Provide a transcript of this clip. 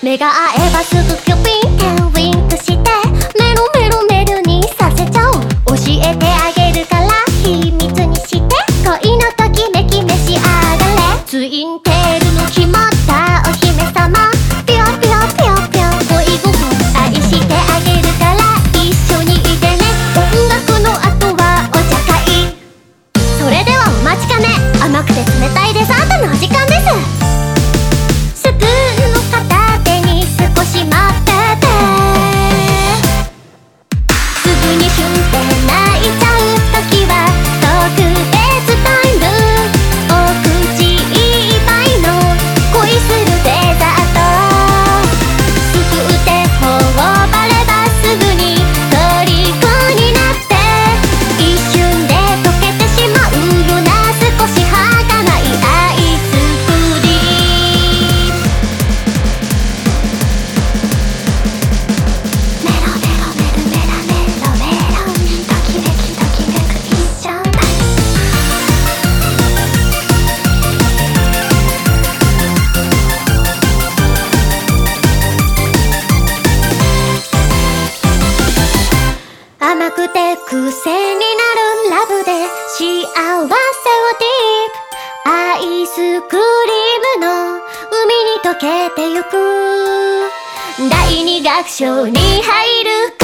내가 아예 봤어 그게 빙 甘くて癖になるラブで幸せをディープ。アイスクリームの海に溶けてゆく。第二楽章に入る。